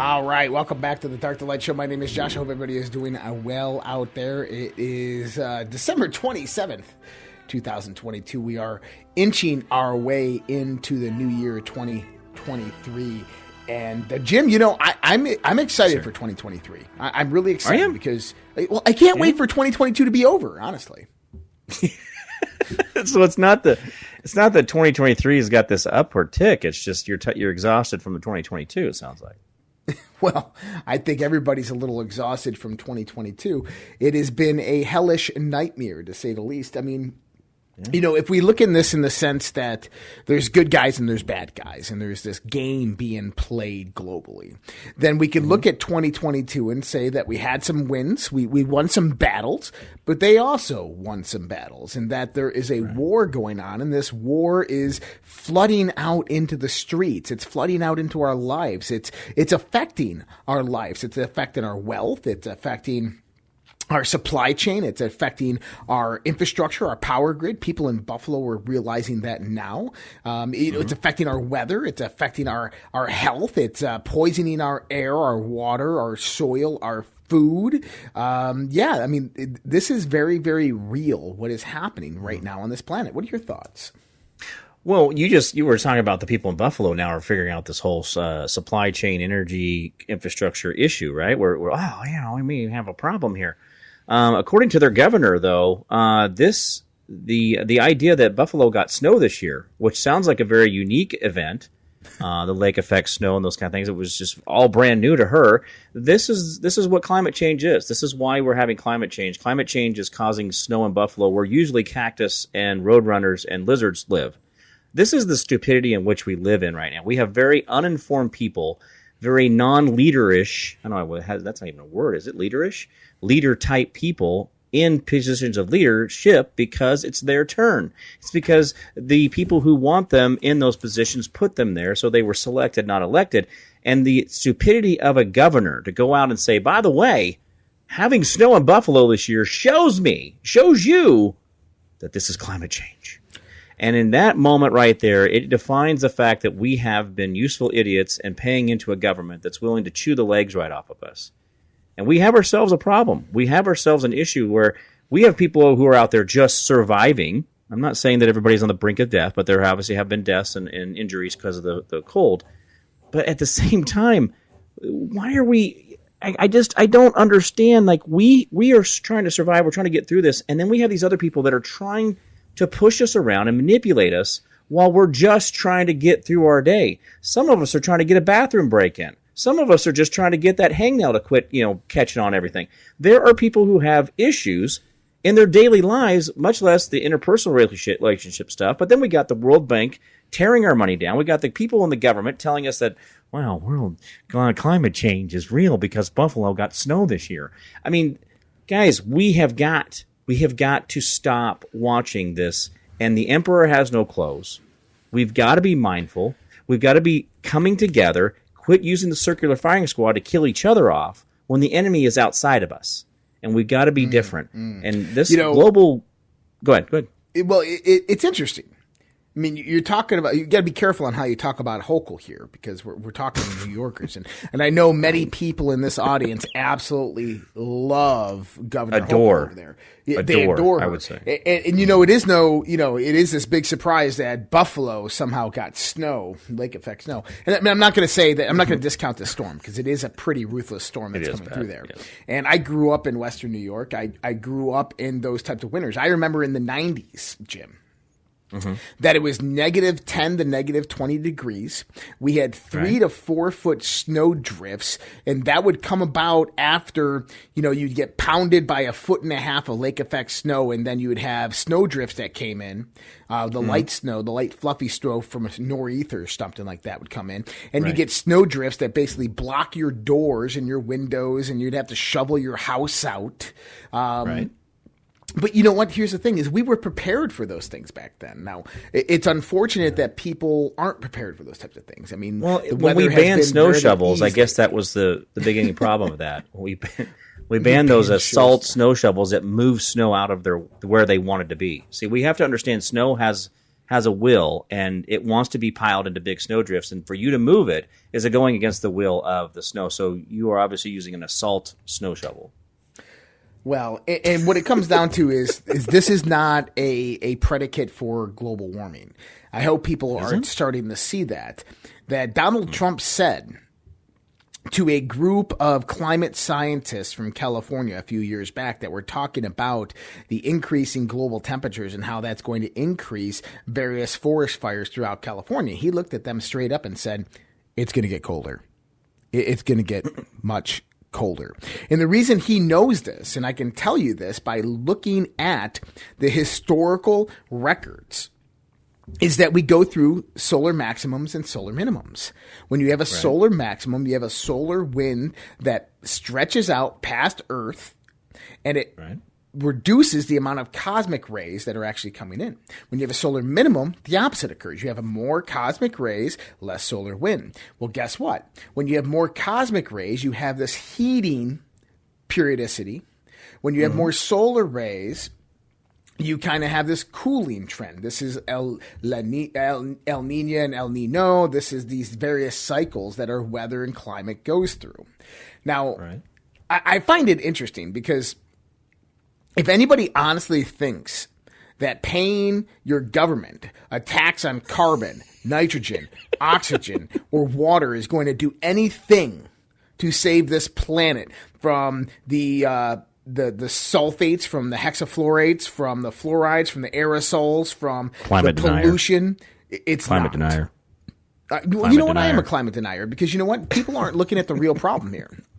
All right, welcome back to the Dark to Light Show. My name is Josh. I hope everybody is doing uh, well out there. It is uh, December 27th, 2022. We are inching our way into the new year 2023. And uh, Jim, you know, I, am I'm, I'm excited sure. for 2023. I, am really excited because well, I can't wait for 2022 to be over. Honestly. so it's not the it's not that 2023 has got this upward tick. It's just you're t- you're exhausted from the 2022. It sounds like. Well, I think everybody's a little exhausted from 2022. It has been a hellish nightmare, to say the least. I mean, you know, if we look in this in the sense that there's good guys and there's bad guys, and there's this game being played globally, then we can mm-hmm. look at 2022 and say that we had some wins, we, we won some battles, but they also won some battles, and that there is a right. war going on, and this war is flooding out into the streets. It's flooding out into our lives. It's it's affecting our lives. It's affecting our wealth. It's affecting our supply chain. It's affecting our infrastructure, our power grid. People in Buffalo are realizing that now. Um, it, mm-hmm. It's affecting our weather. It's affecting our, our health. It's uh, poisoning our air, our water, our soil, our food. Um, yeah, I mean, it, this is very, very real what is happening right now on this planet. What are your thoughts? Well, you just you were talking about the people in Buffalo now are figuring out this whole uh, supply chain energy infrastructure issue, right? Where, where oh, you know, we may have a problem here. Um, according to their governor, though, uh, this the the idea that Buffalo got snow this year, which sounds like a very unique event, uh, the lake effect snow and those kind of things. It was just all brand new to her. This is this is what climate change is. This is why we're having climate change. Climate change is causing snow in Buffalo, where usually cactus and roadrunners and lizards live. This is the stupidity in which we live in right now. We have very uninformed people, very non-leaderish. I don't know. That's not even a word. Is it leaderish? leader type people in positions of leadership because it's their turn. It's because the people who want them in those positions put them there, so they were selected, not elected. And the stupidity of a governor to go out and say, by the way, having snow in Buffalo this year shows me, shows you that this is climate change. And in that moment right there, it defines the fact that we have been useful idiots and paying into a government that's willing to chew the legs right off of us. And we have ourselves a problem. We have ourselves an issue where we have people who are out there just surviving. I'm not saying that everybody's on the brink of death, but there obviously have been deaths and, and injuries because of the, the cold. But at the same time, why are we I, I, just I don't understand. Like we we are trying to survive, we're trying to get through this, and then we have these other people that are trying to push us around and manipulate us while we're just trying to get through our day. Some of us are trying to get a bathroom break in. Some of us are just trying to get that hangnail to quit, you know, catching on everything. There are people who have issues in their daily lives, much less the interpersonal relationship, stuff. But then we got the World Bank tearing our money down. We got the people in the government telling us that, wow, world climate change is real because Buffalo got snow this year. I mean, guys, we have got we have got to stop watching this. And the emperor has no clothes. We've got to be mindful. We've got to be coming together Quit using the circular firing squad to kill each other off when the enemy is outside of us. And we've got to be mm, different. Mm. And this you know, global. Go ahead. Go ahead. It, well, it, it's interesting I mean, you're talking about, you got to be careful on how you talk about Hochul here because we're, we're talking New Yorkers. And, and I know many people in this audience absolutely love Governor adore. Hochul over there. Adore, they adore her. I would say. And, and, you know, it is no, you know, it is this big surprise that Buffalo somehow got snow, lake effect snow. And I mean, I'm not going to say that, I'm not going to mm-hmm. discount this storm because it is a pretty ruthless storm that's coming bad. through there. Yeah. And I grew up in Western New York. I, I grew up in those types of winters. I remember in the 90s, Jim Mm-hmm. That it was negative 10 to negative 20 degrees. We had three right. to four foot snow drifts, and that would come about after, you know, you'd get pounded by a foot and a half of lake effect snow, and then you would have snow drifts that came in. Uh, the mm-hmm. light snow, the light fluffy snow from a nor'easter or something like that would come in. And right. you get snow drifts that basically block your doors and your windows, and you'd have to shovel your house out. Um, right but you know what? Here's the thing: is we were prepared for those things back then. Now it's unfortunate that people aren't prepared for those types of things. I mean, well, when we banned snow shovels, I guess that was the the beginning problem of that. We we banned those assault snow shovels that move snow out of their where they wanted to be. See, we have to understand snow has has a will and it wants to be piled into big snow drifts, and for you to move it is it going against the will of the snow. So you are obviously using an assault snow shovel. Well, and, and what it comes down to is, is this is not a, a predicate for global warming. I hope people are Isn't? starting to see that. That Donald hmm. Trump said to a group of climate scientists from California a few years back that were talking about the increasing global temperatures and how that's going to increase various forest fires throughout California. He looked at them straight up and said, It's going to get colder. It's going to get much colder. And the reason he knows this, and I can tell you this by looking at the historical records, is that we go through solar maximums and solar minimums. When you have a right. solar maximum, you have a solar wind that stretches out past Earth and it right reduces the amount of cosmic rays that are actually coming in. When you have a solar minimum, the opposite occurs. You have a more cosmic rays, less solar wind. Well, guess what? When you have more cosmic rays, you have this heating periodicity. When you have mm-hmm. more solar rays, you kind of have this cooling trend. This is El, El, El Nino and El Nino. This is these various cycles that our weather and climate goes through. Now, right. I, I find it interesting because – if anybody honestly thinks that paying your government a tax on carbon, nitrogen, oxygen, or water is going to do anything to save this planet from the uh, the the sulfates, from the hexafluorates, from the fluorides, from the aerosols, from climate the pollution, denier. it's climate not. denier. Uh, well, you know what? Denier. I am a climate denier because you know what? People aren't looking at the real problem here.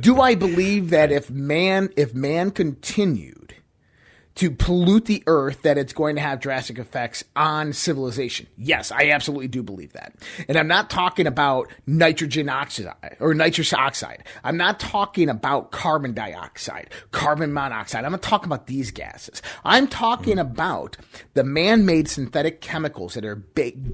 Do I believe that if man if man continued to pollute the earth that it's going to have drastic effects on civilization. Yes, I absolutely do believe that. And I'm not talking about nitrogen oxide or nitrous oxide. I'm not talking about carbon dioxide, carbon monoxide. I'm not talking about these gases. I'm talking hmm. about the man-made synthetic chemicals that are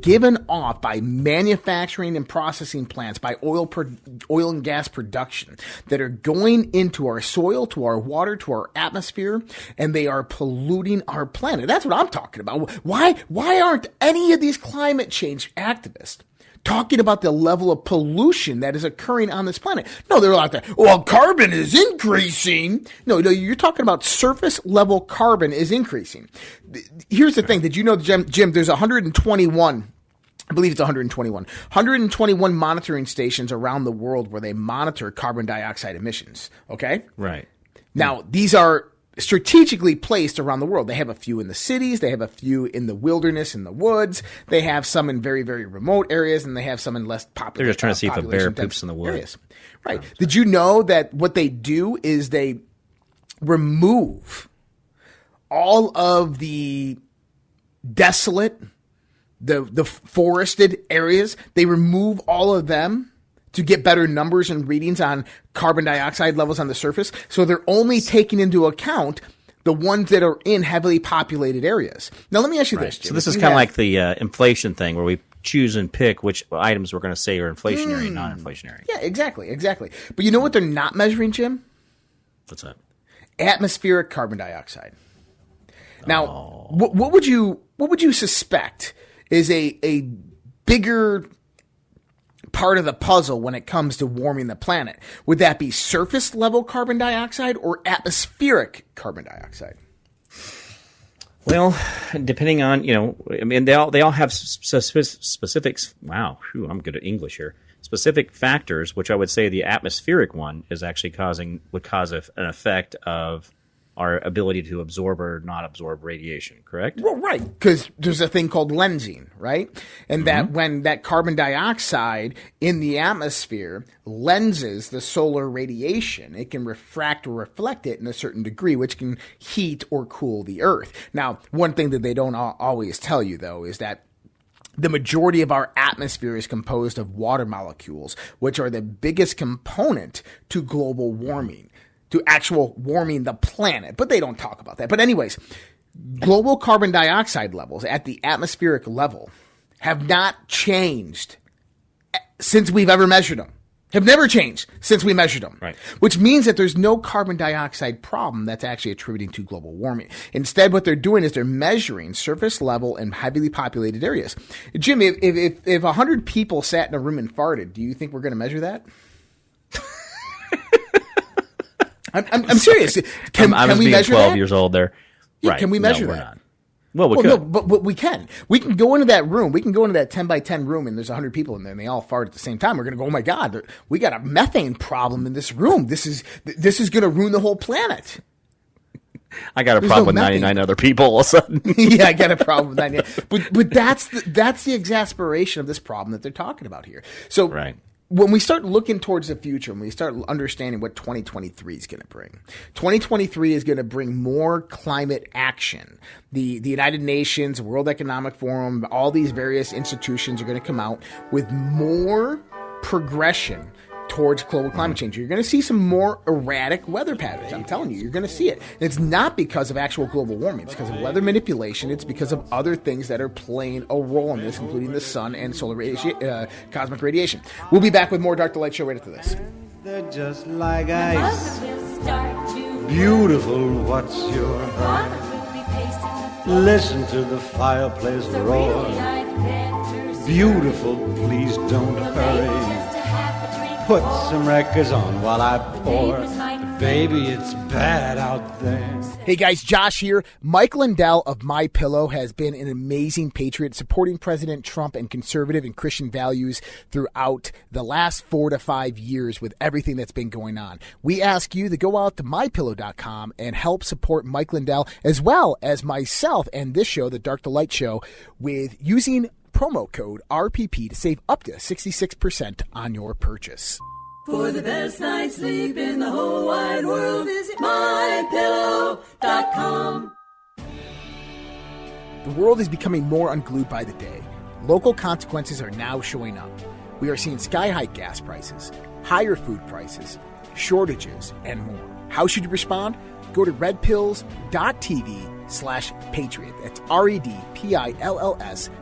given off by manufacturing and processing plants, by oil, pro- oil and gas production that are going into our soil, to our water, to our atmosphere, and they are polluting our planet. That's what I'm talking about. Why, why aren't any of these climate change activists talking about the level of pollution that is occurring on this planet? No, they're out there. Well, carbon is increasing. No, no, you're talking about surface level carbon is increasing. Here's the thing. Did you know, Jim, Jim there's 121 I believe it's 121. 121 monitoring stations around the world where they monitor carbon dioxide emissions. Okay? Right. Now, these are strategically placed around the world. They have a few in the cities, they have a few in the wilderness, in the woods, they have some in very, very remote areas, and they have some in less popular. Areas. They're just trying to see if a bear poops in the woods. Right. Oh, Did you know that what they do is they remove all of the desolate, the the forested areas? They remove all of them to get better numbers and readings on carbon dioxide levels on the surface. So they're only taking into account the ones that are in heavily populated areas. Now, let me ask you right. this. Jim. So this is kind of like the uh, inflation thing where we choose and pick which items we're going to say are inflationary mm, and non-inflationary. Yeah, exactly, exactly. But you know what they're not measuring, Jim? What's that? Atmospheric carbon dioxide. Now, oh. what, what would you what would you suspect is a a bigger part of the puzzle when it comes to warming the planet. Would that be surface level carbon dioxide or atmospheric carbon dioxide? Well, depending on you know, I mean, they all they all have specifics. Wow, whew, I'm good at English here. Specific factors, which I would say the atmospheric one is actually causing would cause an effect of our ability to absorb or not absorb radiation, correct? Well, right, because there's a thing called lensing, right? And that mm-hmm. when that carbon dioxide in the atmosphere lenses the solar radiation, it can refract or reflect it in a certain degree, which can heat or cool the Earth. Now, one thing that they don't al- always tell you, though, is that the majority of our atmosphere is composed of water molecules, which are the biggest component to global warming, to actual warming the planet. But they don't talk about that. But, anyways, global carbon dioxide levels at the atmospheric level have not changed since we've ever measured them. Have never changed since we measured them. Right. Which means that there's no carbon dioxide problem that's actually attributing to global warming. Instead, what they're doing is they're measuring surface level in heavily populated areas. Jimmy, if, if, if 100 people sat in a room and farted, do you think we're going to measure that? I'm, I'm, I'm serious. Can, I can we measure 12 that? years old there. Yeah, right. can we No, measure we're that? Well, we Well, could. no, but, but we can. We can go into that room. We can go into that 10 by 10 room and there's 100 people in there and they all fart at the same time. We're going to go, oh my God, we got a methane problem in this room. This is, this is going to ruin the whole planet. I got a There's problem no with methane. 99 other people all of a sudden. yeah, I got a problem with that. But, but that's the, that's the exasperation of this problem that they're talking about here. So Right. When we start looking towards the future, and we start understanding what 2023 is going to bring, 2023 is going to bring more climate action. The, the United Nations, World Economic Forum, all these various institutions are going to come out with more progression towards global climate change. You're going to see some more erratic weather patterns. I'm telling you, you're going to see it. And it's not because of actual global warming. It's because of weather manipulation. It's because of other things that are playing a role in this, including the sun and solar radiation, uh, cosmic radiation. We'll be back with more Dark to Light show right after this. They're just like ice. Mother will start to Beautiful, what's your Father will be pacing Listen to the fireplace the roar. really like adventures. Beautiful, please don't Well, maybe hurry. Put some records on while I pour. Neighbors Baby, it's bad out there. Hey guys, Josh here. Mike Lindell of My Pillow has been an amazing patriot supporting President Trump and conservative and Christian values throughout the last 4 to 5 years with everything that's been going on. We ask you to go out to mypillow.com and help support Mike Lindell as well as myself and this show, the Dark to Light show with using promo code RPP to save up to 66% on your purchase. For the best night's sleep in the whole wide world, visit mypillow.com. The world is becoming more unglued by the day. Local consequences are now showing up. We are seeing sky high gas prices, higher food prices, shortages, and more. How should you respond? Go to redpills.tv slash patriot. That's R-E-D-P-I-L-L-S dot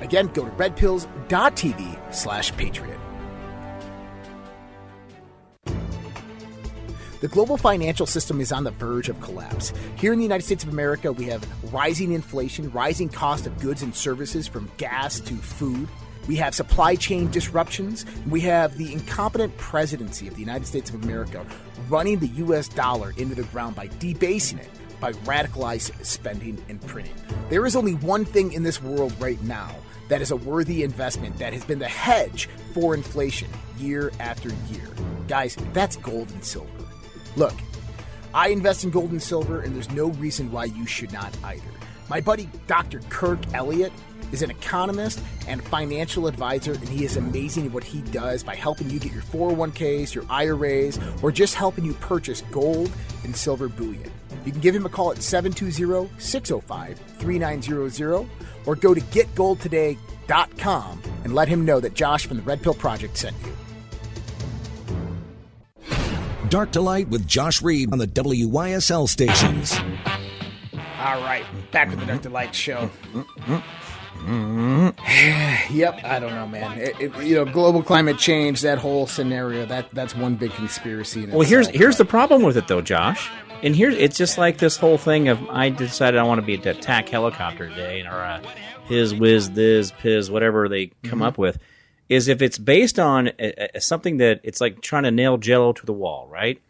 Again, go to redpills.tv slash patriot. The global financial system is on the verge of collapse. Here in the United States of America, we have rising inflation, rising cost of goods and services from gas to food. We have supply chain disruptions. We have the incompetent presidency of the United States of America running the US dollar into the ground by debasing it, by radicalized spending and printing. There is only one thing in this world right now that is a worthy investment that has been the hedge for inflation year after year. Guys, that's gold and silver. Look, I invest in gold and silver, and there's no reason why you should not either. My buddy Dr. Kirk Elliott is an economist and financial advisor, and he is amazing at what he does by helping you get your 401ks, your IRAs, or just helping you purchase gold and silver bullion. You can give him a call at 720 605 3900 or go to getgoldtoday.com and let him know that Josh from the Red Pill Project sent you. Dark to Light with Josh Reed on the WYSL stations. All right, back with the Dark to Light show. Yep, I don't know, man. It, it, you know, global climate change, that whole scenario, that that's one big conspiracy. In Well, here's here's the problem with it though, Josh. And here it's just like this whole thing of I decided I want to be a attack helicopter today, or a his whiz this piz whatever they come mm-hmm. up with, is if it's based on a, a, something that it's like trying to nail Jello to the wall, right?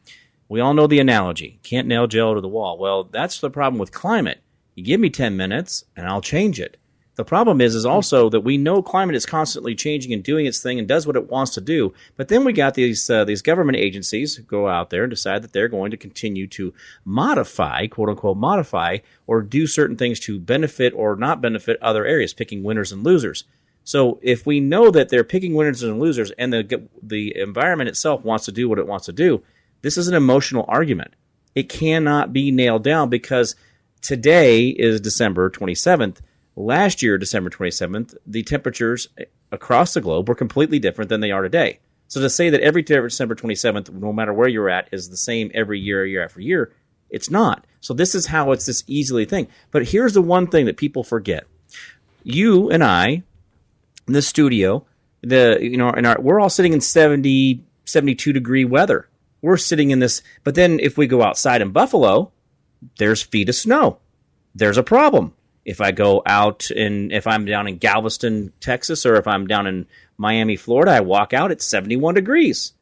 We all know the analogy: can't nail Jello to the wall. Well, that's the problem with climate. You give me ten minutes, and I'll change it. The problem is, is also that we know climate is constantly changing and doing its thing and does what it wants to do. But then we got these uh, these government agencies who go out there and decide that they're going to continue to modify, quote unquote, modify or do certain things to benefit or not benefit other areas, picking winners and losers. So if we know that they're picking winners and losers, and the the environment itself wants to do what it wants to do, this is an emotional argument. It cannot be nailed down because today is December 27th. Last year, December 27th, the temperatures across the globe were completely different than they are today. So to say that every December 27th, no matter where you're at, is the same every year, year after year, it's not. So this is how it's this easily thing. But here's the one thing that people forget. You and I, in the studio, the you know, in our, we're all sitting in 70, 72 degree weather. We're sitting in this, but then if we go outside in Buffalo, there's feet of snow. There's a problem. If I go out and if I'm down in Galveston, Texas, or if I'm down in Miami, Florida, I walk out, it's 71 degrees.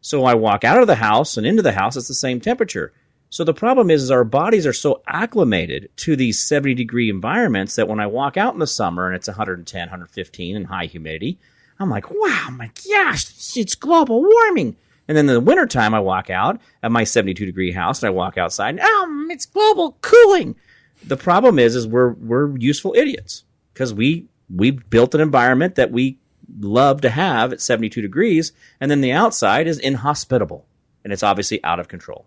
So I walk out of the house and into the house, it's the same temperature. So the problem is, is our bodies are so acclimated to these 70 degree environments that when I walk out in the summer and it's 110, 115 and high humidity, I'm like, wow, my gosh, it's global warming. And then in the wintertime, I walk out at my 72 degree house and I walk outside and, um, it's global cooling. The problem is, is we're, we're useful idiots because we, we built an environment that we love to have at 72 degrees. And then the outside is inhospitable and it's obviously out of control.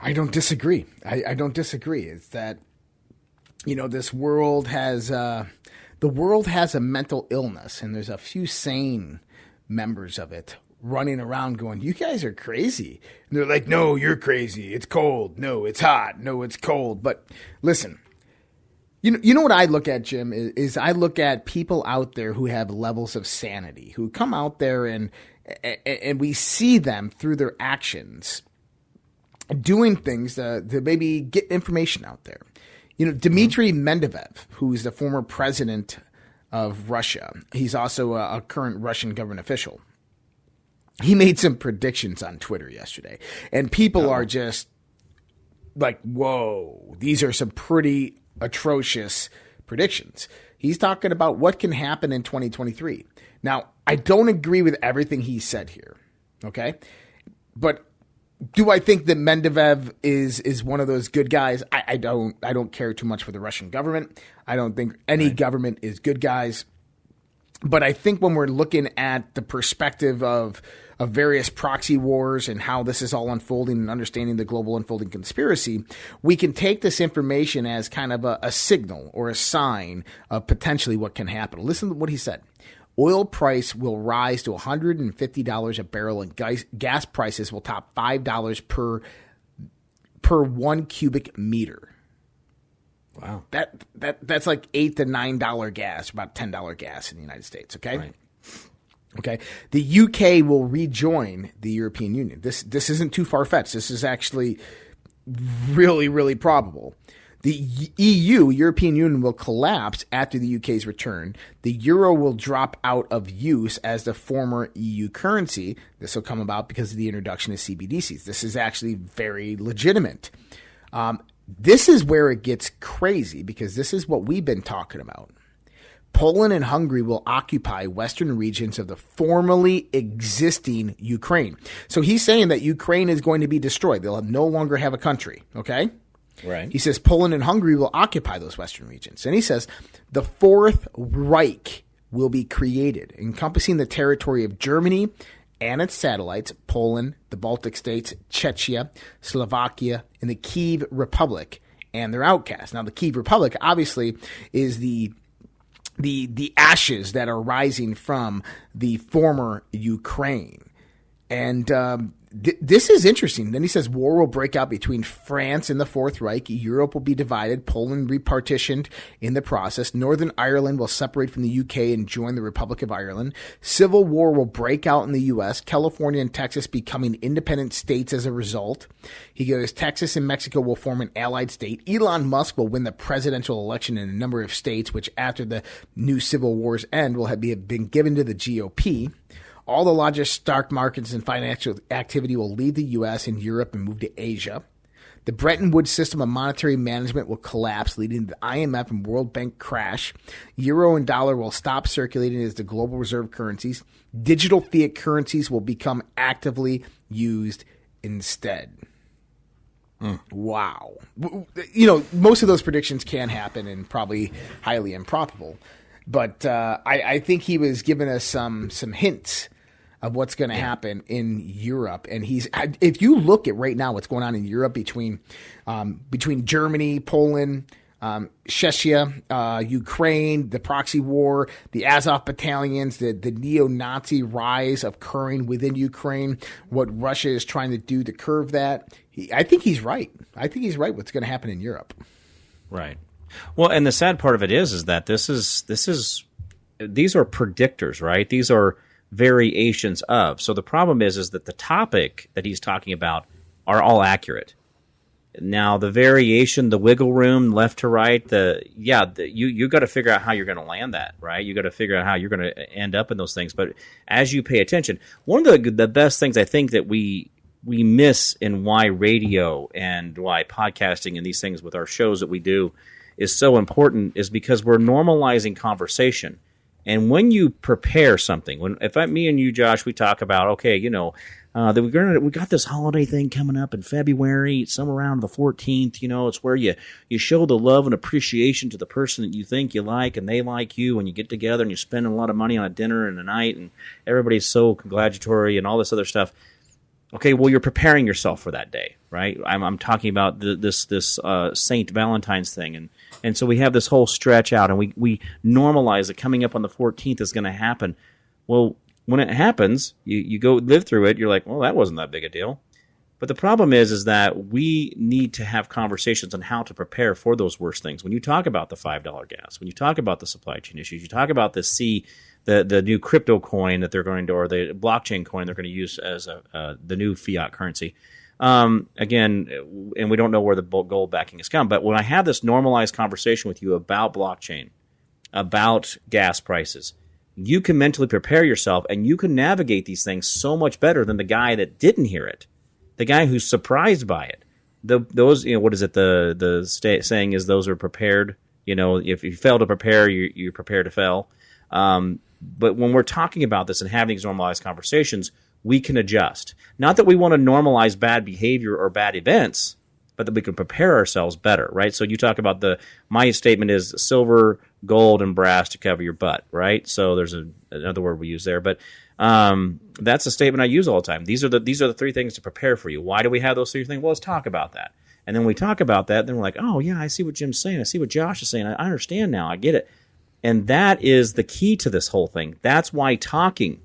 I don't disagree. I, I don't disagree. It's that you know this world has uh, the world has a mental illness, and there's a few sane members of it running around going, "You guys are crazy." And they're like, "No, you're crazy. It's cold. No, it's hot. No, it's cold." But listen, you know, you know what I look at, Jim, is, is I look at people out there who have levels of sanity, who come out there and and we see them through their actions doing things to, to maybe get information out there. You know, Dmitry mm-hmm. Medvedev, who's the former president of Russia, he's also a, a current Russian government official. He made some predictions on Twitter yesterday, and people are just like, whoa, these are some pretty atrocious predictions. He's talking about what can happen in 2023. Now, I don't agree with everything he said here, okay? But do I think that Medvedev is is one of those good guys? I, I don't. I don't care too much for the Russian government. I don't think any government is good guys. But I think when we're looking at the perspective of of various proxy wars and how this is all unfolding and understanding the global unfolding conspiracy, we can take this information as kind of a, a signal or a sign of potentially what can happen. Listen to what he said. Oil price will rise to $150 a barrel and gas, prices will top $5 per per 1 cubic meter. Wow. That that that's like 8 to 9 dollar gas, about $10 gas in the United States, okay? Right. Okay. The UK will rejoin the European Union. This this isn't too far fetched. This is actually really really probable. The EU, European Union, will collapse after the UK's return. The euro will drop out of use as the former EU currency. This will come about because of the introduction of CBDCs. This is actually very legitimate. Um, this is where it gets crazy because this is what we've been talking about. Poland and Hungary will occupy western regions of the formerly existing Ukraine. So he's saying that Ukraine is going to be destroyed. They'll no longer have a country. Okay? Right. He says Poland and Hungary will occupy those western regions. And he says the Fourth Reich will be created, encompassing the territory of Germany and its satellites, Poland, the Baltic states, Czechia, Slovakia, and the Kiev Republic and their outcasts. Now, the Kiev Republic obviously is the the the ashes that are rising from the former Ukraine. And um, th- this is interesting. Then he says war will break out between France and the Fourth Reich. Europe will be divided, Poland repartitioned in the process. Northern Ireland will separate from the UK and join the Republic of Ireland. Civil war will break out in the US, California and Texas becoming independent states as a result. He goes, Texas and Mexico will form an allied state. Elon Musk will win the presidential election in a number of states, which after the new civil wars end will have been given to the GOP. All the largest stock markets and financial activity will leave the U.S. and Europe and move to Asia. The Bretton Woods system of monetary management will collapse, leading to the IMF and World Bank crash. Euro and dollar will stop circulating as the global reserve currencies. Digital fiat currencies will become actively used instead. Wow. W- w- You know, most of those predictions can happen and probably highly improbable. But uh, I, I think he was giving us some some hints of what's going to happen in Europe. And he's if you look at right now what's going on in Europe between um, between Germany, Poland, um, Czechia, uh, Ukraine, the proxy war, the Azov battalions, the, the neo-Nazi rise occurring within Ukraine, what Russia is trying to do to curve that. He, I think he's right. I think he's right. What's going to happen in Europe? Right. Well, and the sad part of it is, is that this is this is these are predictors, right? These are variations of. So the problem is, is that the topic that he's talking about are all accurate. Now the variation, the wiggle room, left to right, the yeah, the, you you got to figure out how you're going to land that, right? You got to figure out how you're going to end up in those things. But as you pay attention, one of the the best things I think that we we miss in why radio and why podcasting and these things with our shows that we do is so important is because we're normalizing conversation. And when you prepare something, when if I, me and you, Josh, we talk about okay, you know, uh, that we're gonna we got this holiday thing coming up in February, somewhere around the fourteenth. You know, it's where you you show the love and appreciation to the person that you think you like and they like you, and you get together and you're spending a lot of money on a dinner and a night, and everybody's so congratulatory and all this other stuff. Okay, well, you're preparing yourself for that day, right? I'm, I'm talking about the, this this uh, Saint Valentine's thing, and and so we have this whole stretch out, and we we normalize that coming up on the 14th is going to happen. Well, when it happens, you you go live through it. You're like, well, that wasn't that big a deal. But the problem is, is that we need to have conversations on how to prepare for those worst things. When you talk about the five dollar gas, when you talk about the supply chain issues, you talk about the C, the the new crypto coin that they're going to, or the blockchain coin they're going to use as a uh, the new fiat currency. Um, again, and we don't know where the gold backing has come. But when I have this normalized conversation with you about blockchain, about gas prices, you can mentally prepare yourself, and you can navigate these things so much better than the guy that didn't hear it the guy who's surprised by it. The those you know what is it the the saying is those are prepared. You know if you fail to prepare, you you prepare to fail. Um, but when we're talking about this and having these normalized conversations, we can adjust. Not that we want to normalize bad behavior or bad events, but that we can prepare ourselves better, right? So you talk about the my statement is silver, gold, and brass to cover your butt, right? So there's a, another word we use there, but um, that's a statement I use all the time. These are the these are the three things to prepare for you. Why do we have those three things? Well, let's talk about that. And then we talk about that, then we're like, oh yeah, I see what Jim's saying. I see what Josh is saying. I, I understand now. I get it. And that is the key to this whole thing. That's why talking.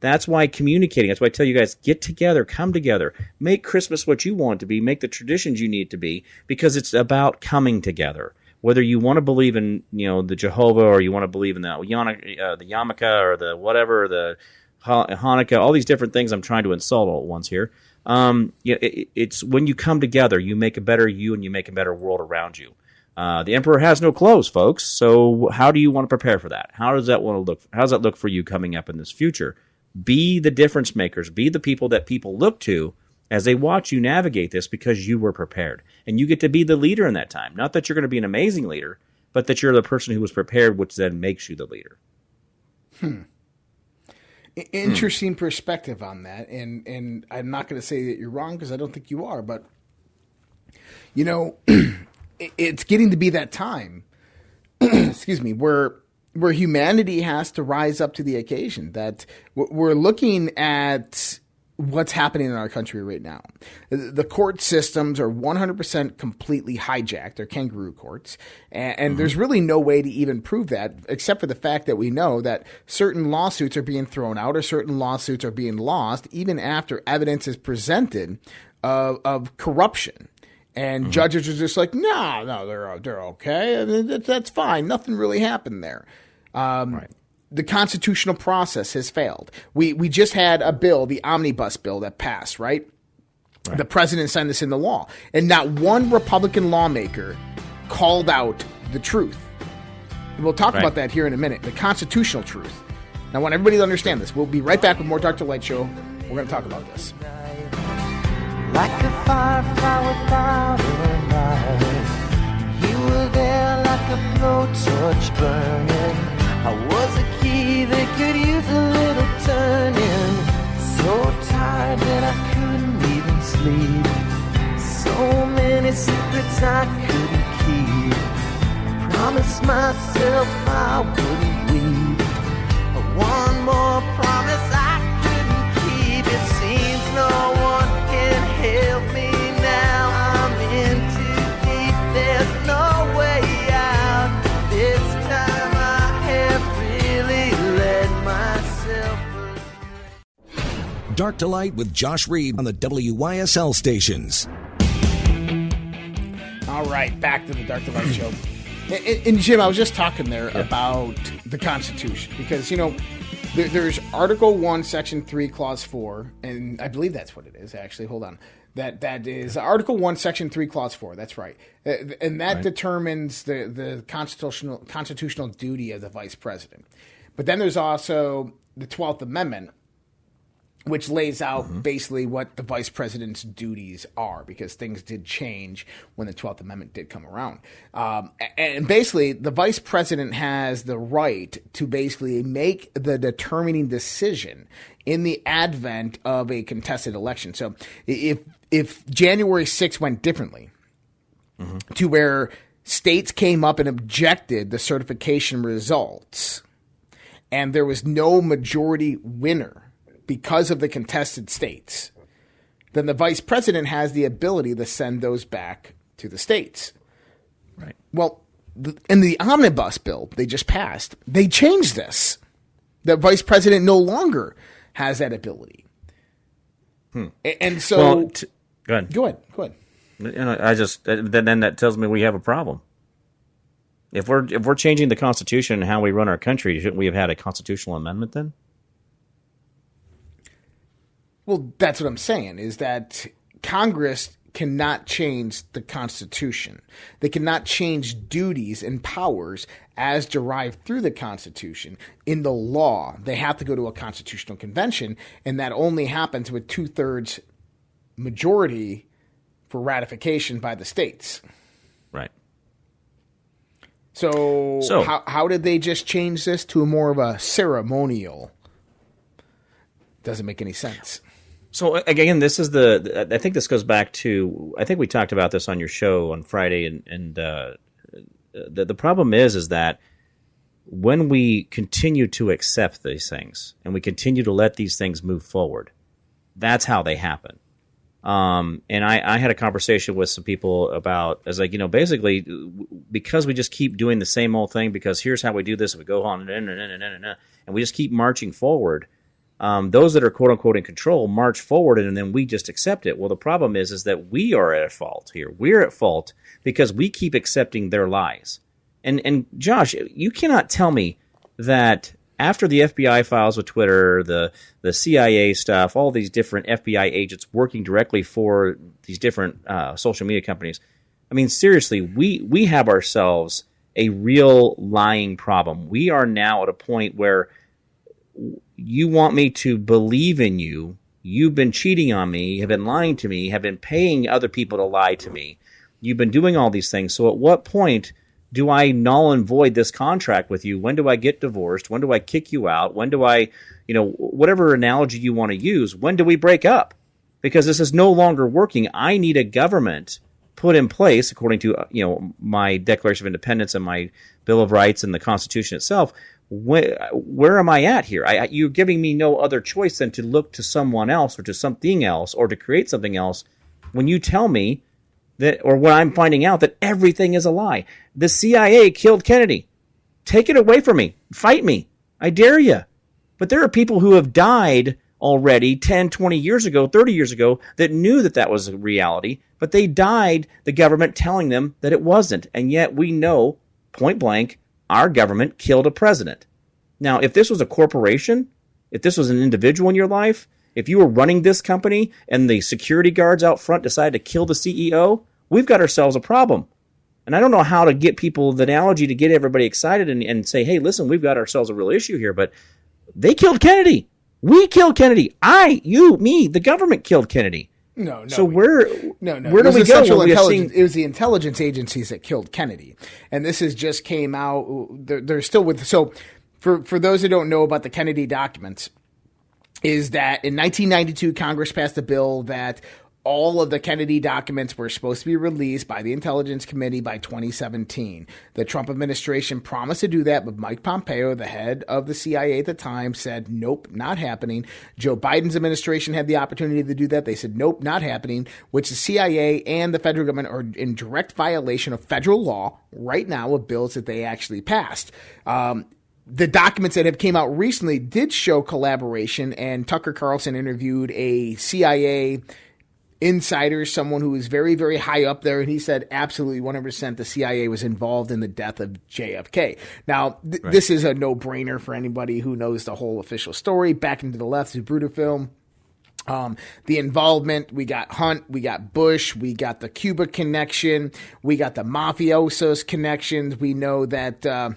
That's why communicating. That's why I tell you guys get together, come together, make Christmas what you want to be, make the traditions you need to be, because it's about coming together. Whether you want to believe in you know the Jehovah or you want to believe in the uh, the Yamaka or the whatever the Hanukkah, all these different things I'm trying to insult all at once here. Um, you know, it, it's when you come together, you make a better you and you make a better world around you. Uh, the emperor has no clothes, folks. So how do you want to prepare for that? How does that want to look? How does that look for you coming up in this future? Be the difference makers. Be the people that people look to as they watch you navigate this because you were prepared, and you get to be the leader in that time. Not that you're going to be an amazing leader, but that you're the person who was prepared, which then makes you the leader. I- Interesting perspective on that, and and I'm not going to say that you're wrong because I don't think you are, but you know, it's getting to be that time. excuse me, where where humanity has to rise up to the occasion. That we're looking at what's happening in our country right now. The court systems are 100% completely hijacked. They're kangaroo courts. And, and there's really no way to even prove that, except for the fact that we know that certain lawsuits are being thrown out or certain lawsuits are being lost, even after evidence is presented of, of corruption. And judges are just like, no, no, they're, they're okay. I mean, that- that's fine. Nothing really happened there. Um, the constitutional process has failed. We we just had a bill, the omnibus bill that passed, right? The president signed this into law, and not one Republican lawmaker called out the truth. We'll talk Right. about that here in a minute. The constitutional truth. And I want everybody to understand this. We'll be right back with more Dark to Light Show. We're going to talk about this. Like a firefly without a light. You were there like a blowtorch burning. I was a key that could use a little turning. So tired that I couldn't even sleep. So many secrets I couldn't keep. I promised myself I wouldn't weep. But one more promise I couldn't keep. It seems no Dark to Light with Josh Reed on the WYSL stations. All right, back to the Dark to Light show. And, and- and Jim, I was just talking there about the Constitution because you know there, there's Article One, Section Three, Clause Four, and I believe that's what it is. Actually, hold on. That that is Article One, Section Three, Clause Four. That's right, Uh, and that determines the the constitutional constitutional duty of the vice president. But then there's also the Twelfth Amendment, which lays out basically what the vice president's duties are because things did change when the 12th Amendment did come around. Um, and basically, the vice president has the right to basically make the determining decision in the advent of a contested election. So if, if January 6th went differently, to where states came up and objected the certification results, and there was no majority winner because of the contested states, then the vice president has the ability to send those back to the states. Right. Well, th- in the omnibus bill they just passed, they changed this. The vice president no longer has that ability. A- And so, Well, t- go ahead. go ahead, go ahead. You know, I just uh, then then that tells me we have a problem. If we're if we're changing the Constitution and how we run our country, shouldn't we have had a constitutional amendment then? Well, that's what I'm saying is that Congress cannot change the Constitution. They cannot change duties and powers as derived through the Constitution in the law. They have to go to a constitutional convention, and that only happens with two thirds majority for ratification by the states. Right. So, So- how, how did they just change this to a more of a ceremonial? Doesn't make any sense. So again, this is the. I think this goes back to. I think we talked about this on your show on Friday, and and uh, the the problem is is that when we continue to accept these things and we continue to let these things move forward, that's how they happen. Um, and I, I had a conversation with some people about, as like, you know, basically because we just keep doing the same old thing, because here's how we do this, we go on, and, and, and, and, and, and we just keep marching forward. Um, those that are quote unquote in control march forward, and then we just accept it. Well, the problem is, is that we are at fault here. We're at fault because we keep accepting their lies. And and Josh, you cannot tell me that after the FBI files with Twitter, the the CIA stuff, all these different FBI agents working directly for these different uh, social media companies. I mean, seriously, we we have ourselves a real lying problem. We are now at a point where you want me to believe in you. You've been cheating on me, have been lying to me, have been paying other people to lie to me. You've been doing all these things. So at what point do I null and void this contract with you? When do I get divorced? When do I kick you out? When do I, you know, whatever analogy you want to use, when do we break up? Because this is no longer working. I need a government put in place according to, you know, my Declaration of Independence and my Bill of Rights and the Constitution itself where, where am I at here? I, you're giving me no other choice than to look to someone else or to something else or to create something else when you tell me that, or when I'm finding out that everything is a lie. The CIA killed Kennedy. Take it away from me. Fight me. I dare you. But there are people who have died already 10, 20 years ago, 30 years ago that knew that that was a reality, but they died the government telling them that it wasn't. And yet we know point blank our government killed a president. Now, if this was a corporation, if this was an individual in your life, if you were running this company and the security guards out front decided to kill the CEO, we've got ourselves a problem. And I don't know how to get people the analogy to get everybody excited and, and say, hey, listen, we've got ourselves a real issue here, but they killed Kennedy. We killed Kennedy. I, you, me, the government killed Kennedy. No, no. So where, No, no. where do we the go when we Intelligence- seeing It was the intelligence agencies that killed Kennedy, and this is just came out. They're, they're still with. So, for for those who don't know about the Kennedy documents, is that in 1992 Congress passed a bill that all of the Kennedy documents were supposed to be released by the Intelligence Committee by 2017. The Trump administration promised to do that, but Mike Pompeo, the head of the CIA at the time, said, nope, not happening. Joe Biden's administration had the opportunity to do that. They said, nope, not happening, which the CIA and the federal government are in direct violation of federal law right now with bills that they actually passed. Um, the documents that have came out recently did show collaboration, and Tucker Carlson interviewed a CIA insider, someone who was very, very high up there, and he said absolutely 100% the CIA was involved in the death of JFK. Now, th- this is a no brainer for anybody who knows the whole official story. Back into the left, Zapruder film. Um, the involvement, we got Hunt, we got Bush, we got the Cuba connection, we got the mafiosos connections. We know that, uh,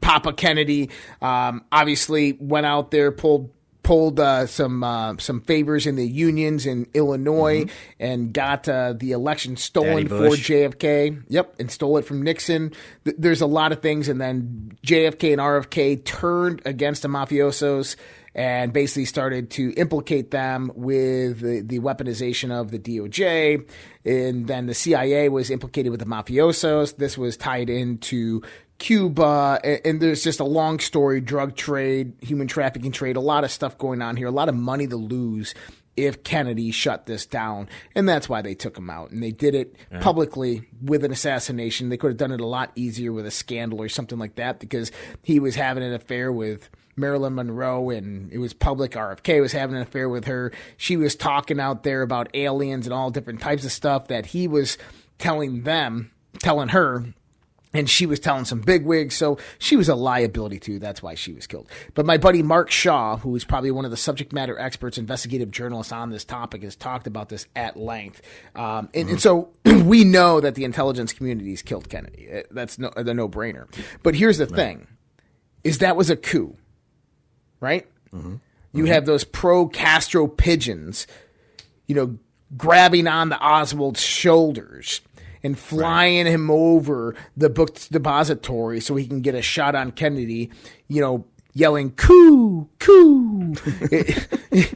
Papa Kennedy um, obviously went out there, pulled pulled uh, some uh, some favors in the unions in Illinois, and got uh, the election stolen for JFK. Yep, and stole it from Nixon. Th- There's a lot of things, and then JFK and RFK turned against the mafiosos. And basically started to implicate them with the, the weaponization of the DOJ. And then the CIA was implicated with the mafiosos. This was tied into Cuba, and, and there's just a long story drug trade, human trafficking trade, a lot of stuff going on here, a lot of money to lose if Kennedy shut this down. And that's why they took him out. And they did it publicly with an assassination. They could have done it a lot easier with a scandal or something like that because he was having an affair with. Marilyn Monroe, and it was public. RFK was having an affair with her. She was talking out there about aliens and all different types of stuff that he was telling them, telling her, and she was telling some bigwigs, so she was a liability too. That's why she was killed. But my buddy Mark Shaw, who is probably one of the subject matter experts, investigative journalists on this topic, has talked about this at length. Um, and, and so we know that the intelligence communities killed Kennedy. Uh, That's no, the no brainer. But here's the thing: is that was a coup, right? You have those pro Castro pigeons you know, grabbing on the Oswald's shoulders and flying him over the book's depository so he can get a shot on Kennedy, you know, yelling "coo coo." it, it,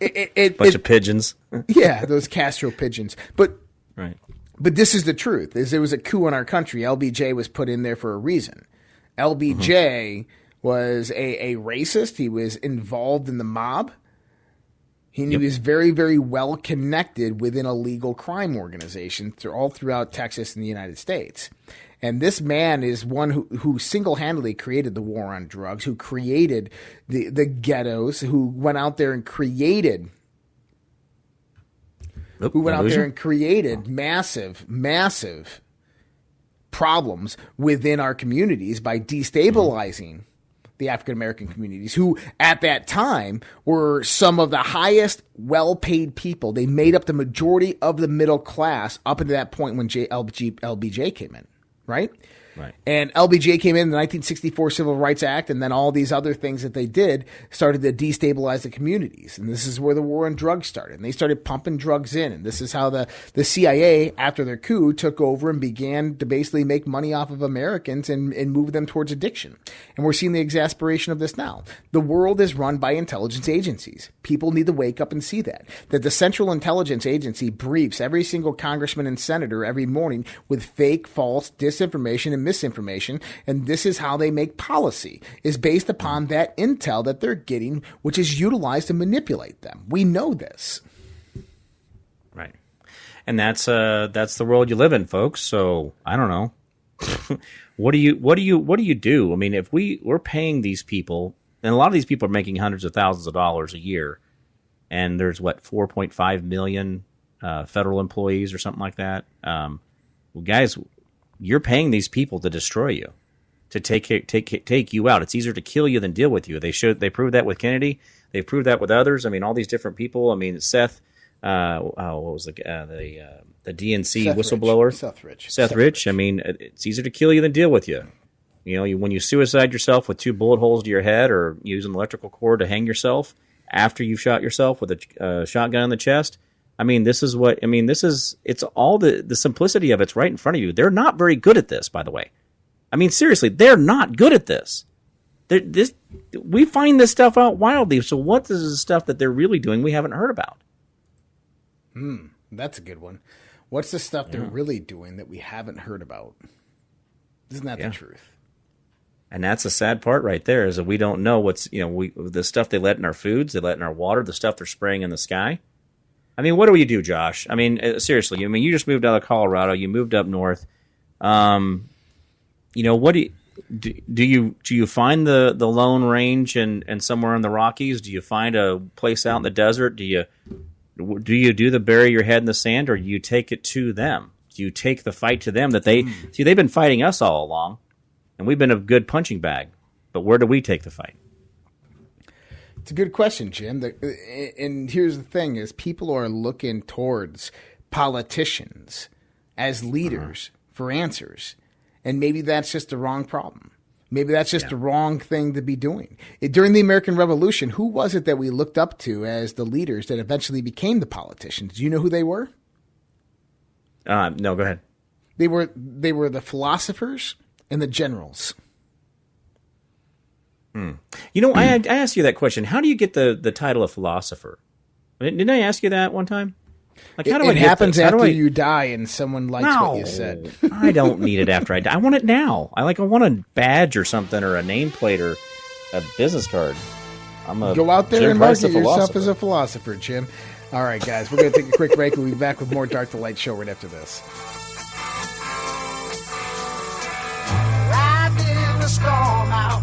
it, it- bunch it- of pigeons. yeah, those Castro pigeons. But right. but this is the truth: is there was a coup in our country. LBJ was put in there for a reason. LBJ mm-hmm. was a, a racist. He was involved in the mob. He, he was very, very well connected within a legal crime organization through, all throughout Texas and the United States. And this man is one who, who single handedly created the war on drugs, who created the, the ghettos, who went out there and created Oop, who went out there and created massive, massive problems within our communities by destabilizing the African American communities, who at that time were some of the highest well paid people. They made up the majority of the middle class up until that point when J- LBJ, came in, right? And LBJ came in the 1964 Civil Rights Act, and then all these other things that they did started to destabilize the communities. And this is where the war on drugs started. And they started pumping drugs in. And this is how the, the CIA, after their coup, took over and began to basically make money off of Americans and, and move them towards addiction. And we're seeing the exasperation of this now. The world is run by intelligence agencies. People need to wake up and see that. That the Central Intelligence Agency briefs every single congressman and senator every morning with fake, false disinformation and misinformation, and this is how they make policy, is based upon that intel that they're getting, which is utilized to manipulate them. We know this. Right. And that's uh that's the world you live in, folks. So I don't know. what do you what do you what do you do? I mean, if we we're paying these people, and a lot of these people are making hundreds of thousands of dollars a year, and there's what 4.5 million uh, federal employees or something like that. Um, well, guys, you're paying these people to destroy you, to take take take you out. It's easier to kill you than deal with you. They showed they proved that with Kennedy. They proved that with others. I mean, all these different people. I mean, Seth. Uh, oh, what was the uh, the uh, the DNC Seth whistleblower? Rich. Seth Rich. Seth, Rich. I mean, it's easier to kill you than deal with you. You know, you, when you suicide yourself with two bullet holes to your head, or use an electrical cord to hang yourself after you've shot yourself with a uh, shotgun in the chest. I mean, this is what I mean. This is it's all the the simplicity of it's right in front of you. They're not very good at this, by the way. I mean, seriously, they're not good at this. They're, this we find this stuff out wildly. So, what is the stuff that they're really doing we haven't heard about? Hmm, that's a good one. What's the stuff they're really doing that we haven't heard about? Isn't that Yeah. the truth? And that's the sad part right there is that we don't know what's you know we the stuff they let in our foods, they let in our water, the stuff they're spraying in the sky. I mean, what do you do, Josh? I mean, uh, seriously. I mean, you just moved out of Colorado, you moved up north. Um, you know, what do you, do, do you do you find the the Lone Range and and somewhere in the Rockies? Do you find a place out in the desert? Do you do you do the bury your head in the sand, or do you take it to them? Do you take the fight to them that they see? They've been fighting us all along and we've been a good punching bag. But where do we take the fight? It's a good question, Jim. The, and here's the thing: is people are looking towards politicians as leaders for answers, and maybe that's just the wrong problem. Maybe that's just the wrong thing to be doing. It, during the American Revolution, who was it that we looked up to as the leaders that eventually became the politicians? Do you know who they were? Uh, no, go ahead. They were they were the philosophers and the generals. You know, I, hmm. I asked you that question. How do you get the, the title of philosopher? Didn't didn't I ask you that one time? Like, how it do I it get happens this? After I- you die and someone likes what you said. I don't need it after I die. I want it now. I like. I want a badge or something, or a nameplate, or a business card. I'm a Go out there Jim and market the yourself philosopher. as a philosopher, Jim. All right, guys, we're going to take a quick break. We'll be back with more Dark to Light show right after this. Riding the storm out,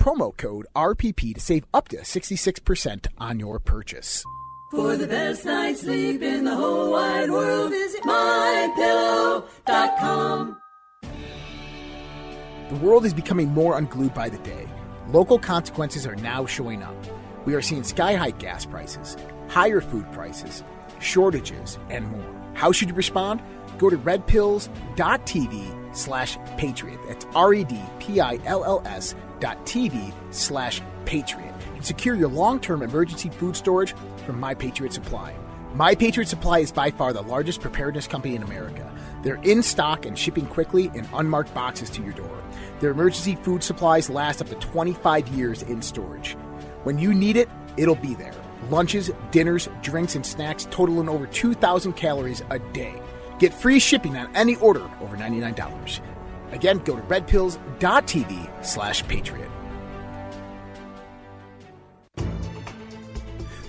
promo code RPP to save up to 66% on your purchase. For the best night's sleep in the whole wide world, visit mypillow.com. The world is becoming more unglued by the day. Local consequences are now showing up. We are seeing sky high gas prices, higher food prices, shortages, and more. How should you respond? Go to redpills.tv slash patriot. That's R-E-D-P-I-L-L-S dot TV slash patriot. And secure your long-term emergency food storage from My Patriot Supply. My Patriot Supply is by far the largest preparedness company in America. They're in stock and shipping quickly in unmarked boxes to your door. Their emergency food supplies last up to 25 years in storage. When you need it, it'll be there. Lunches, dinners, drinks, and snacks totaling over 2,000 calories a day. Get free shipping on any order over $99. Again, go to redpills.tv slash patriot.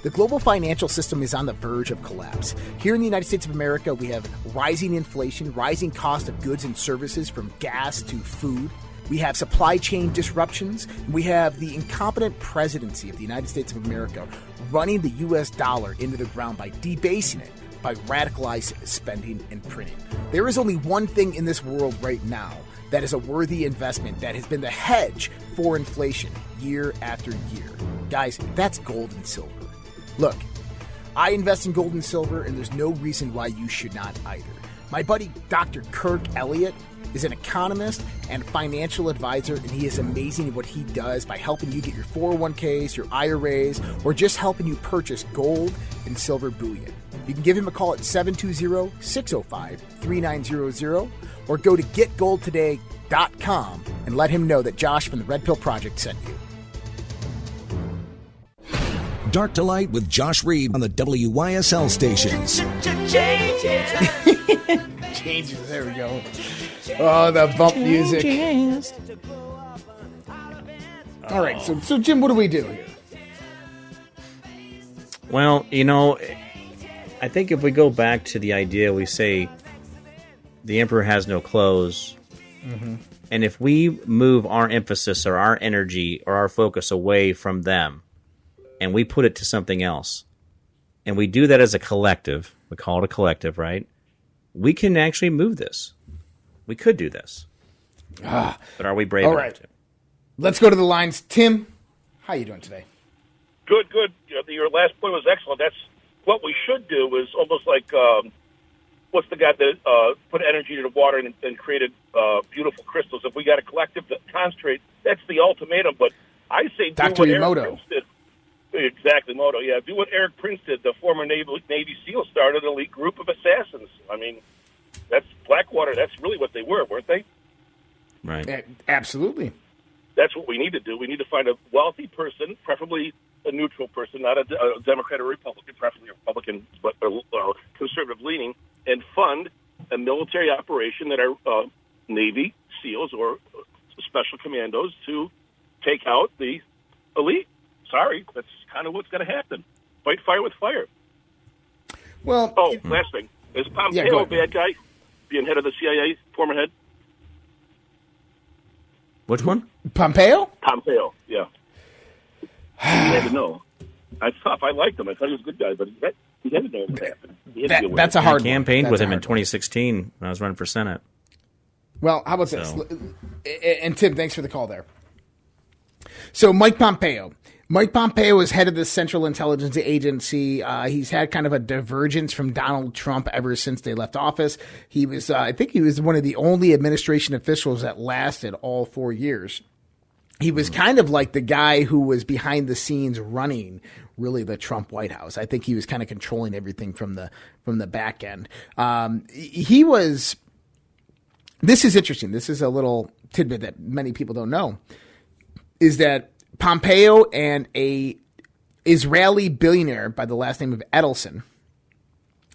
The global financial system is on the verge of collapse. Here in the United States of America, we have rising inflation, rising cost of goods and services from gas to food. We have supply chain disruptions. We have the incompetent presidency of the United States of America running the US dollar into the ground by debasing it by radicalized spending and printing. There is only one thing in this world right now that is a worthy investment that has been the hedge for inflation year after year. Guys, that's gold and silver. Look, I invest in gold and silver, and there's no reason why you should not either. My buddy Dr. Kirk Elliott is an economist and financial advisor, and he is amazing at what he does by helping you get your 401ks, your IRAs, or just helping you purchase gold and silver bullion. You can give him a call at 720 605 3900 or go to getgoldtoday.com and let him know that Josh from the Red Pill Project sent you. Dark to Light with Josh Reed on the WYSL stations. Changes, there we go. Oh, the bump music. All right, so, so Jim, what do we do here? Well, you know, I think if we go back to the idea, we say the emperor has no clothes. Mm-hmm. And if we move our emphasis or our energy or our focus away from them and we put it to something else, and we do that as a collective, we call it a collective, right? We can actually move this. We could do this. Ah. but are we brave all enough right. to? Let's go to the lines. Tim, how are you doing today? Good, good. Uh, your last point was excellent. That's what we should do. Is almost like um, what's the guy that uh, put energy into the water and, and created uh, beautiful crystals? If we got a collective that concentrate, that's the ultimatum. But I say do Dr. what Erik Prince did. Exactly, Moto. Yeah, do what Erik Prince did. The former Navy, Navy SEAL started an elite group of assassins. I mean, that's Blackwater. That's really what they were, weren't they? Right. A- absolutely. That's what we need to do. We need to find a wealthy person, preferably a neutral person, not a, a Democrat or Republican, preferably a Republican, but uh, conservative leaning, and fund a military operation that are uh, Navy SEALs or uh, special commandos to take out the elite. Sorry, that's kind of what's going to happen. Fight fire with fire. Well, Oh, last thing. Is Pompeo go a bad guy? Being head of the CIA, former head? Which one? Pompeo? Pompeo, yeah. He had to know. That's tough. I liked him. I thought he was a good guy, but he had, he had to know what happened. He had to That- be aware. that's a hard I campaigned That's with him in hard one. 2016 when I was running for Senate. Well, how about this? And Tim, thanks for the call there. So, Mike Pompeo. Mike Pompeo is head of the Central Intelligence Agency. Uh, he's had kind of a divergence from Donald Trump ever since they left office. He was, uh, I think, he was one of the only administration officials that lasted all four years. He was kind of like the guy who was behind the scenes running really the Trump White House. I think he was kind of controlling everything from the from the back end. Um, he was this is interesting. This is a little tidbit that many people don't know is that Pompeo and a Israeli billionaire by the last name of Adelson,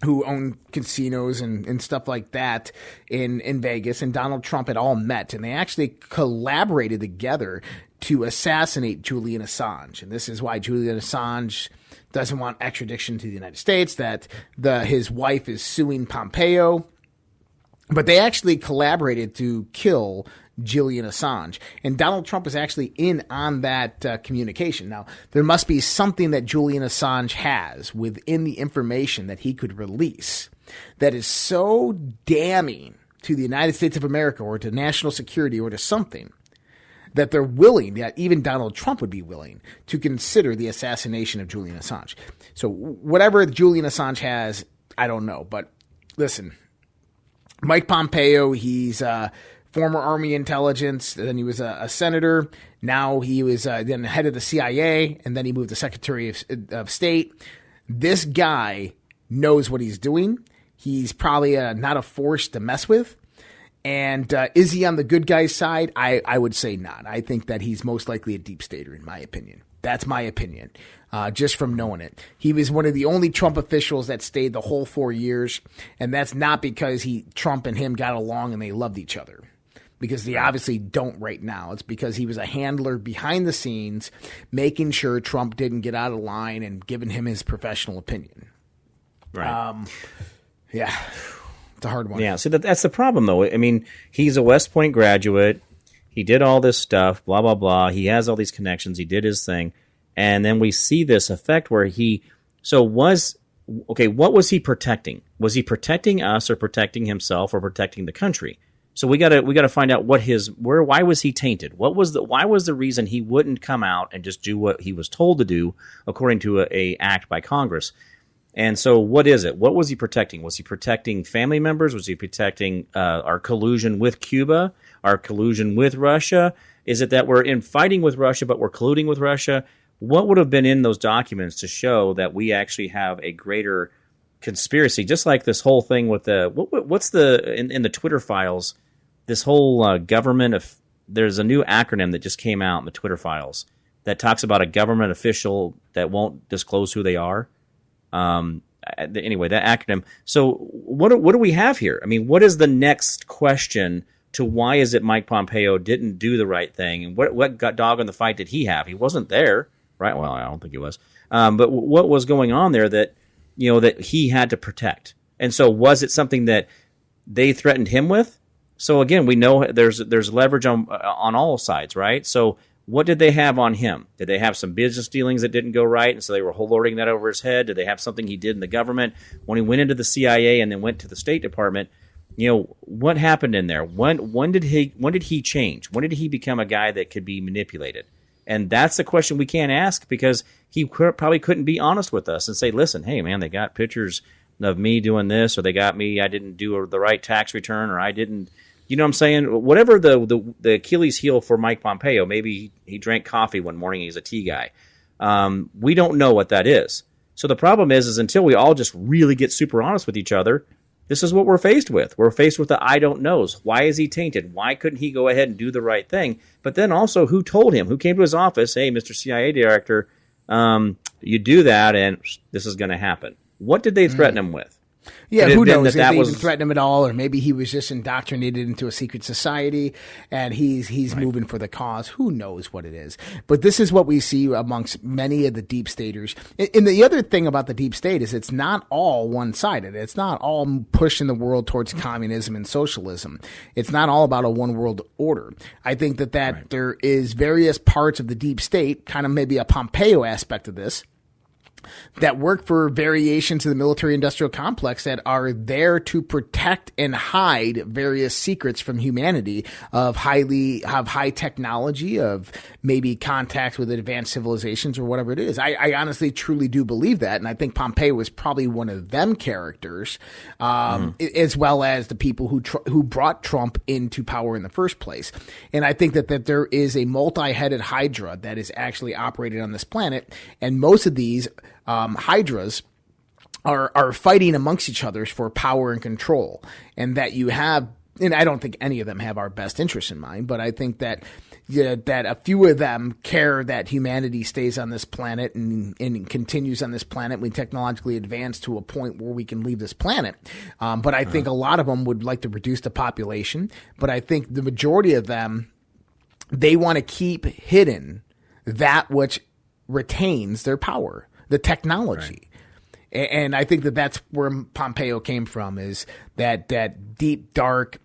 who own casinos and, and stuff like that in, in Vegas, and Donald Trump had all met, and they actually collaborated together to assassinate Julian Assange. And this is why Julian Assange doesn't want extradition to the United States, that the his wife is suing Pompeo but they actually collaborated to kill Julian Assange. And Donald Trump is actually in on that uh, communication. Now, there must be something that Julian Assange has within the information that he could release that is so damning to the United States of America or to national security or to something that they're willing, that even Donald Trump would be willing to consider the assassination of Julian Assange. So, whatever Julian Assange has, I don't know. But listen, Mike Pompeo, he's uh, former Army intelligence. Then he was a, a senator. Now he was uh, then head of the CIA, and then he moved to Secretary of, of State. This guy knows what he's doing. He's probably uh, not a force to mess with. And uh, is he on the good guy's side? I, I would say not. I think that he's most likely a deep stater, in my opinion. That's my opinion, uh, just from knowing it. He was one of the only Trump officials that stayed the whole four years, and that's not because he Trump and him got along and they loved each other, because they obviously don't right now. It's because he was a handler behind the scenes, making sure Trump didn't get out of line and giving him his professional opinion. Right. Um, yeah, it's a hard one. Yeah, see that that's the problem though. I mean, he's a West Point graduate. He did all this stuff, blah blah blah. He has all these connections. He did his thing, and then we see this effect where he. So was okay. What was he protecting? Was he protecting us, or protecting himself, or protecting the country? So we gotta we gotta find out what his where why was he tainted? What was the why was the reason he wouldn't come out and just do what he was told to do according to a, a act by Congress? And so, what is it? What was he protecting? Was he protecting family members? Was he protecting uh, our collusion with Cuba? Our collusion with Russia? Is it that we're in fighting with Russia, but we're colluding with Russia? What would have been in those documents to show that we actually have a greater conspiracy? Just like this whole thing with the what, what- what's the in, in the Twitter files? This whole uh, government of there's a new acronym that just came out in the Twitter files that talks about a government official that won't disclose who they are. Um, anyway, that acronym. So what what do we have here? I mean, what is the next question to why is it Mike Pompeo didn't do the right thing, and what what got dog in the fight did he have? He wasn't there, right? Well, I don't think he was. Um, but what was going on there that you know that he had to protect? And so was it something that they threatened him with? So again, we know there's there's leverage on on all sides, right? So what did they have on him? Did they have some business dealings that didn't go right, and so they were lording that over his head? Did they have something he did in the government when he went into the CIA and then went to the State Department? You know what happened in there? When when did he when did he change? When did he become a guy that could be manipulated? And that's the question we can't ask because he probably couldn't be honest with us and say, "Listen, hey man, they got pictures of me doing this, or they got me, I didn't do the right tax return, or I didn't." You know what I'm saying? Whatever the, the the Achilles heel for Mike Pompeo, maybe he, drank coffee one morning. He's a tea guy. Um, we don't know what that is. So the problem is, is until we all just really get super honest with each other, this is what we're faced with. We're faced with the I don't knows. Why is he tainted? Why couldn't he go ahead and do the right thing? But then also, who told him? Who came to his office? Hey, Mr. CIA director, um, you do that, and this is going to happen. What did they threaten him with? Yeah, who knows? that if they was- even threatened him at all, or maybe he was just indoctrinated into a secret society and he's he's moving for the cause. Who knows what it is? But this is what we see amongst many of the deep staters. And the other thing about the deep state is it's not all one sided. It's not all pushing the world towards communism and socialism. It's not all about a one world order. I think that that there is various parts of the deep state, kind of maybe a Pompeo aspect of this that work for variations of the military industrial complex that are there to protect and hide various secrets from humanity of highly have high technology of maybe contacts with advanced civilizations or whatever it is. I, I honestly truly do believe that, and I think Pompeo was probably one of them characters, um, a- as well as the people who tr- who brought Trump into power in the first place. And I think that that there is a multi-headed hydra that is actually operated on this planet, and most of these um, hydras are are fighting amongst each other for power and control, and that you have. And I don't think any of them have our best interests in mind, but I think that yeah, that a few of them care that humanity stays on this planet and, and continues on this planet. We technologically advance to a point where we can leave this planet. Um, but I think a lot of them would like to reduce the population. But I think the majority of them they want to keep hidden that which retains their power, the technology. A- And I think that that's where Pompeo came from is that, that deep, dark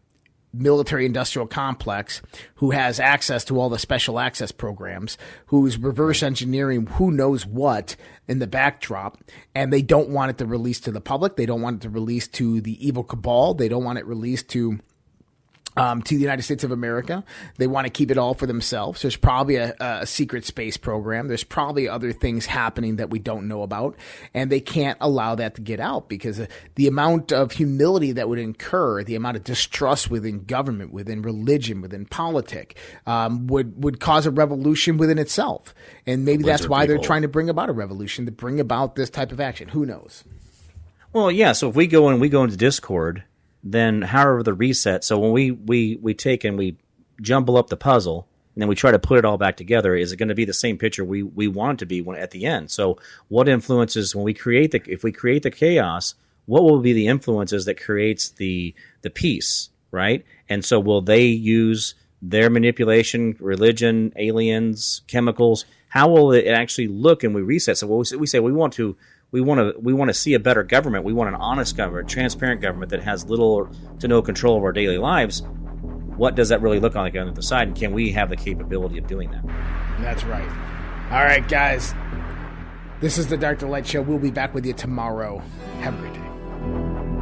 military industrial complex who has access to all the special access programs, who's reverse engineering who knows what in the backdrop, and they don't want it to release to the public. They don't want it to release to the evil cabal. They don't want it released to um, to the United States of America. They want to keep it all for themselves. There's probably a, a secret space program. There's probably other things happening that we don't know about, and they can't allow that to get out because the amount of humility that would incur, the amount of distrust within government, within religion, within politic, um, would would cause a revolution within itself. And maybe that's why they're trying to bring about a revolution to bring about this type of action. Who knows? Well, yeah. So if we go and we go into Discord, then however the reset. So when we we we take and we jumble up the puzzle and then we try to put it all back together, is it going to be the same picture we we want it to be when at the end? So what influences when we create the if we create the chaos? What will be the influences that creates the the peace, right? And so will they use their manipulation, religion, aliens, chemicals? How will it actually look? And we reset. So we say- we say we want to we want to we want to see a better government. We want an honest government, transparent government that has little to no control of our daily lives. What does that really look like on the other side? And can we have the capability of doing that? That's right. All right, guys. This is the Dark to Light Show. We'll be back with you tomorrow. Have a great day.